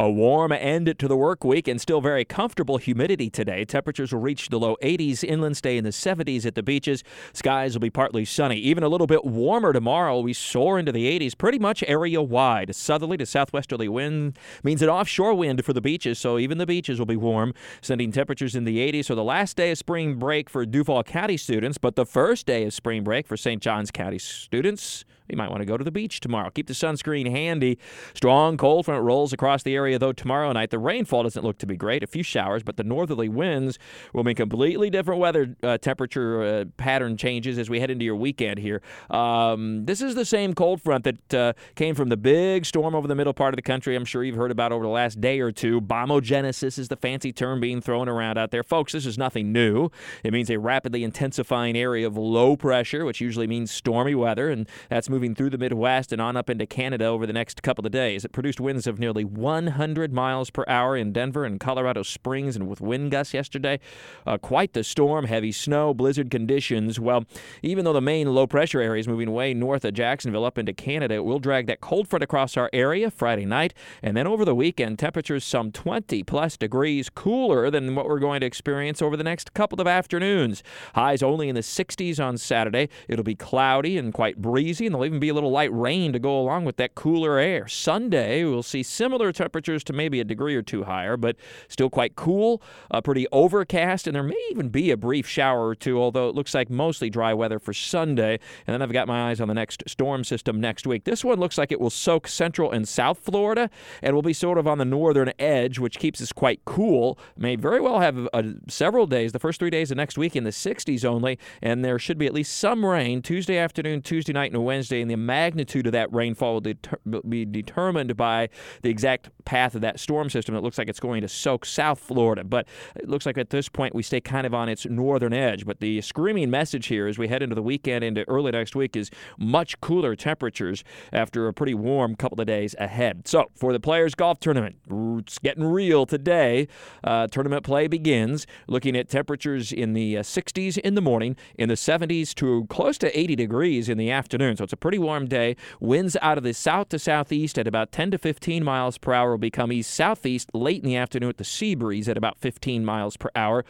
A warm end to the work week and still very comfortable humidity today. Temperatures will reach the low 80s, inland stay in the 70s at the beaches. Skies will be partly sunny. Even a little bit warmer tomorrow. We soar into the 80s pretty much area wide. Southerly to southwesterly wind means an offshore wind for the beaches, so even the beaches will be warm, sending temperatures in the 80s. So the last day of spring break for Duval County students, but the first day of spring break for St. Johns County students. You might want to go to the beach tomorrow. Keep the sunscreen handy. Strong cold front rolls across the area, though, tomorrow night. The rainfall doesn't look to be great. A few showers, but the northerly winds will mean completely different weather uh, temperature uh, pattern changes as we head into your weekend here. Um, this is the same cold front that uh, came from the big storm over the middle part of the country. I'm sure you've heard about over the last day or two. Bombogenesis is the fancy term being thrown around out there. Folks, this is nothing new. It means a rapidly intensifying area of low pressure, which usually means stormy weather, and that's moving through the Midwest and on up into Canada over the next couple of days. It produced winds of nearly 100 miles per hour in Denver and Colorado Springs and with wind gusts yesterday. Uh, quite the storm, heavy snow, blizzard conditions. Well, even though the main low pressure area is moving away north of Jacksonville up into Canada, it will drag that cold front across our area Friday night. And then over the weekend, temperatures some 20 plus degrees cooler than what we're going to experience over the next couple of afternoons. Highs only in the 60s on Saturday. It'll be cloudy and quite breezy, and there'll even be a little light rain to go along with that cooler air. Sunday, we'll see similar temperatures to maybe a degree or two higher, but still quite cool, uh, pretty overcast, and there may even be a brief shower or two, although it looks like mostly dry weather for Sunday. And then I've got my eyes on the next storm system next week. This one looks like it will soak central and south Florida and will be sort of on the northern edge, which keeps us quite cool. May very well have uh, several days, the first three days of next week in the 60s only, and there should be at least some rain Tuesday afternoon, Tuesday night, and Wednesday, and the magnitude of that rainfall will be determined by the exact path of that storm system. It looks like it's going to soak South Florida, but it looks like at this point we stay kind of on its northern edge. But the screaming message here as we head into the weekend, into early next week, is much cooler temperatures after a pretty warm couple of days ahead. So for the Players Golf Tournament, it's getting real today. Uh, tournament play begins. Looking at temperatures in the uh, 60s in the morning, in the 70s to close to 80 degrees in the afternoon. So it's a pretty warm day. Winds out of the south to southeast at about 10 to 15 miles per hour will become east southeast late in the afternoon with the sea breeze at about 15 miles per hour.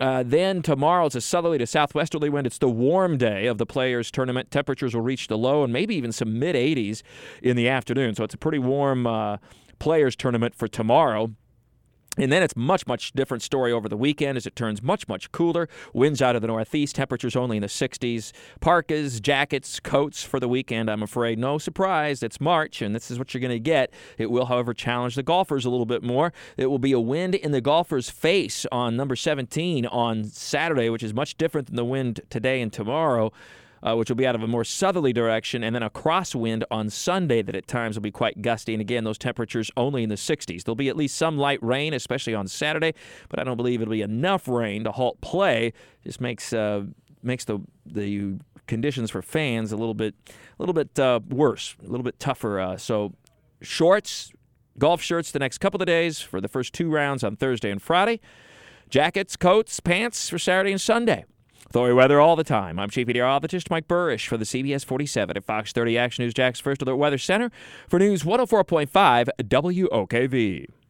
Uh, then tomorrow it's a southerly to southwesterly wind. It's the warm day of the Players Tournament. Temperatures will reach the low and maybe even some mid 80s in the afternoon. So it's a pretty warm uh, Players Tournament for tomorrow. And then it's much, much different story over the weekend as it turns much, much cooler. Winds out of the northeast, temperatures only in the 60s. Parkas, jackets, coats for the weekend, I'm afraid. No surprise, it's March, and this is what you're going to get. It will, however, challenge the golfers a little bit more. It will be a wind in the golfer's face on number 17 on Saturday, which is much different than the wind today and tomorrow uh, which will be out of a more southerly direction, and then a crosswind on Sunday that at times will be quite gusty. And again, those temperatures only in the 60s. There'll be at least some light rain, especially on Saturday, but I don't believe it'll be enough rain to halt play. Just makes uh, makes the the conditions for fans a little bit a little bit uh, worse, a little bit tougher. Uh, so shorts, golf shirts the next couple of days for the first two rounds on Thursday and Friday. Jackets, coats, pants for Saturday and Sunday. Thorny weather all the time. I'm Chief Meteorologist Mike Buresh for the CBS 47 at Fox 30 Action News Jax First Alert Weather Center for News 104.5 WOKV.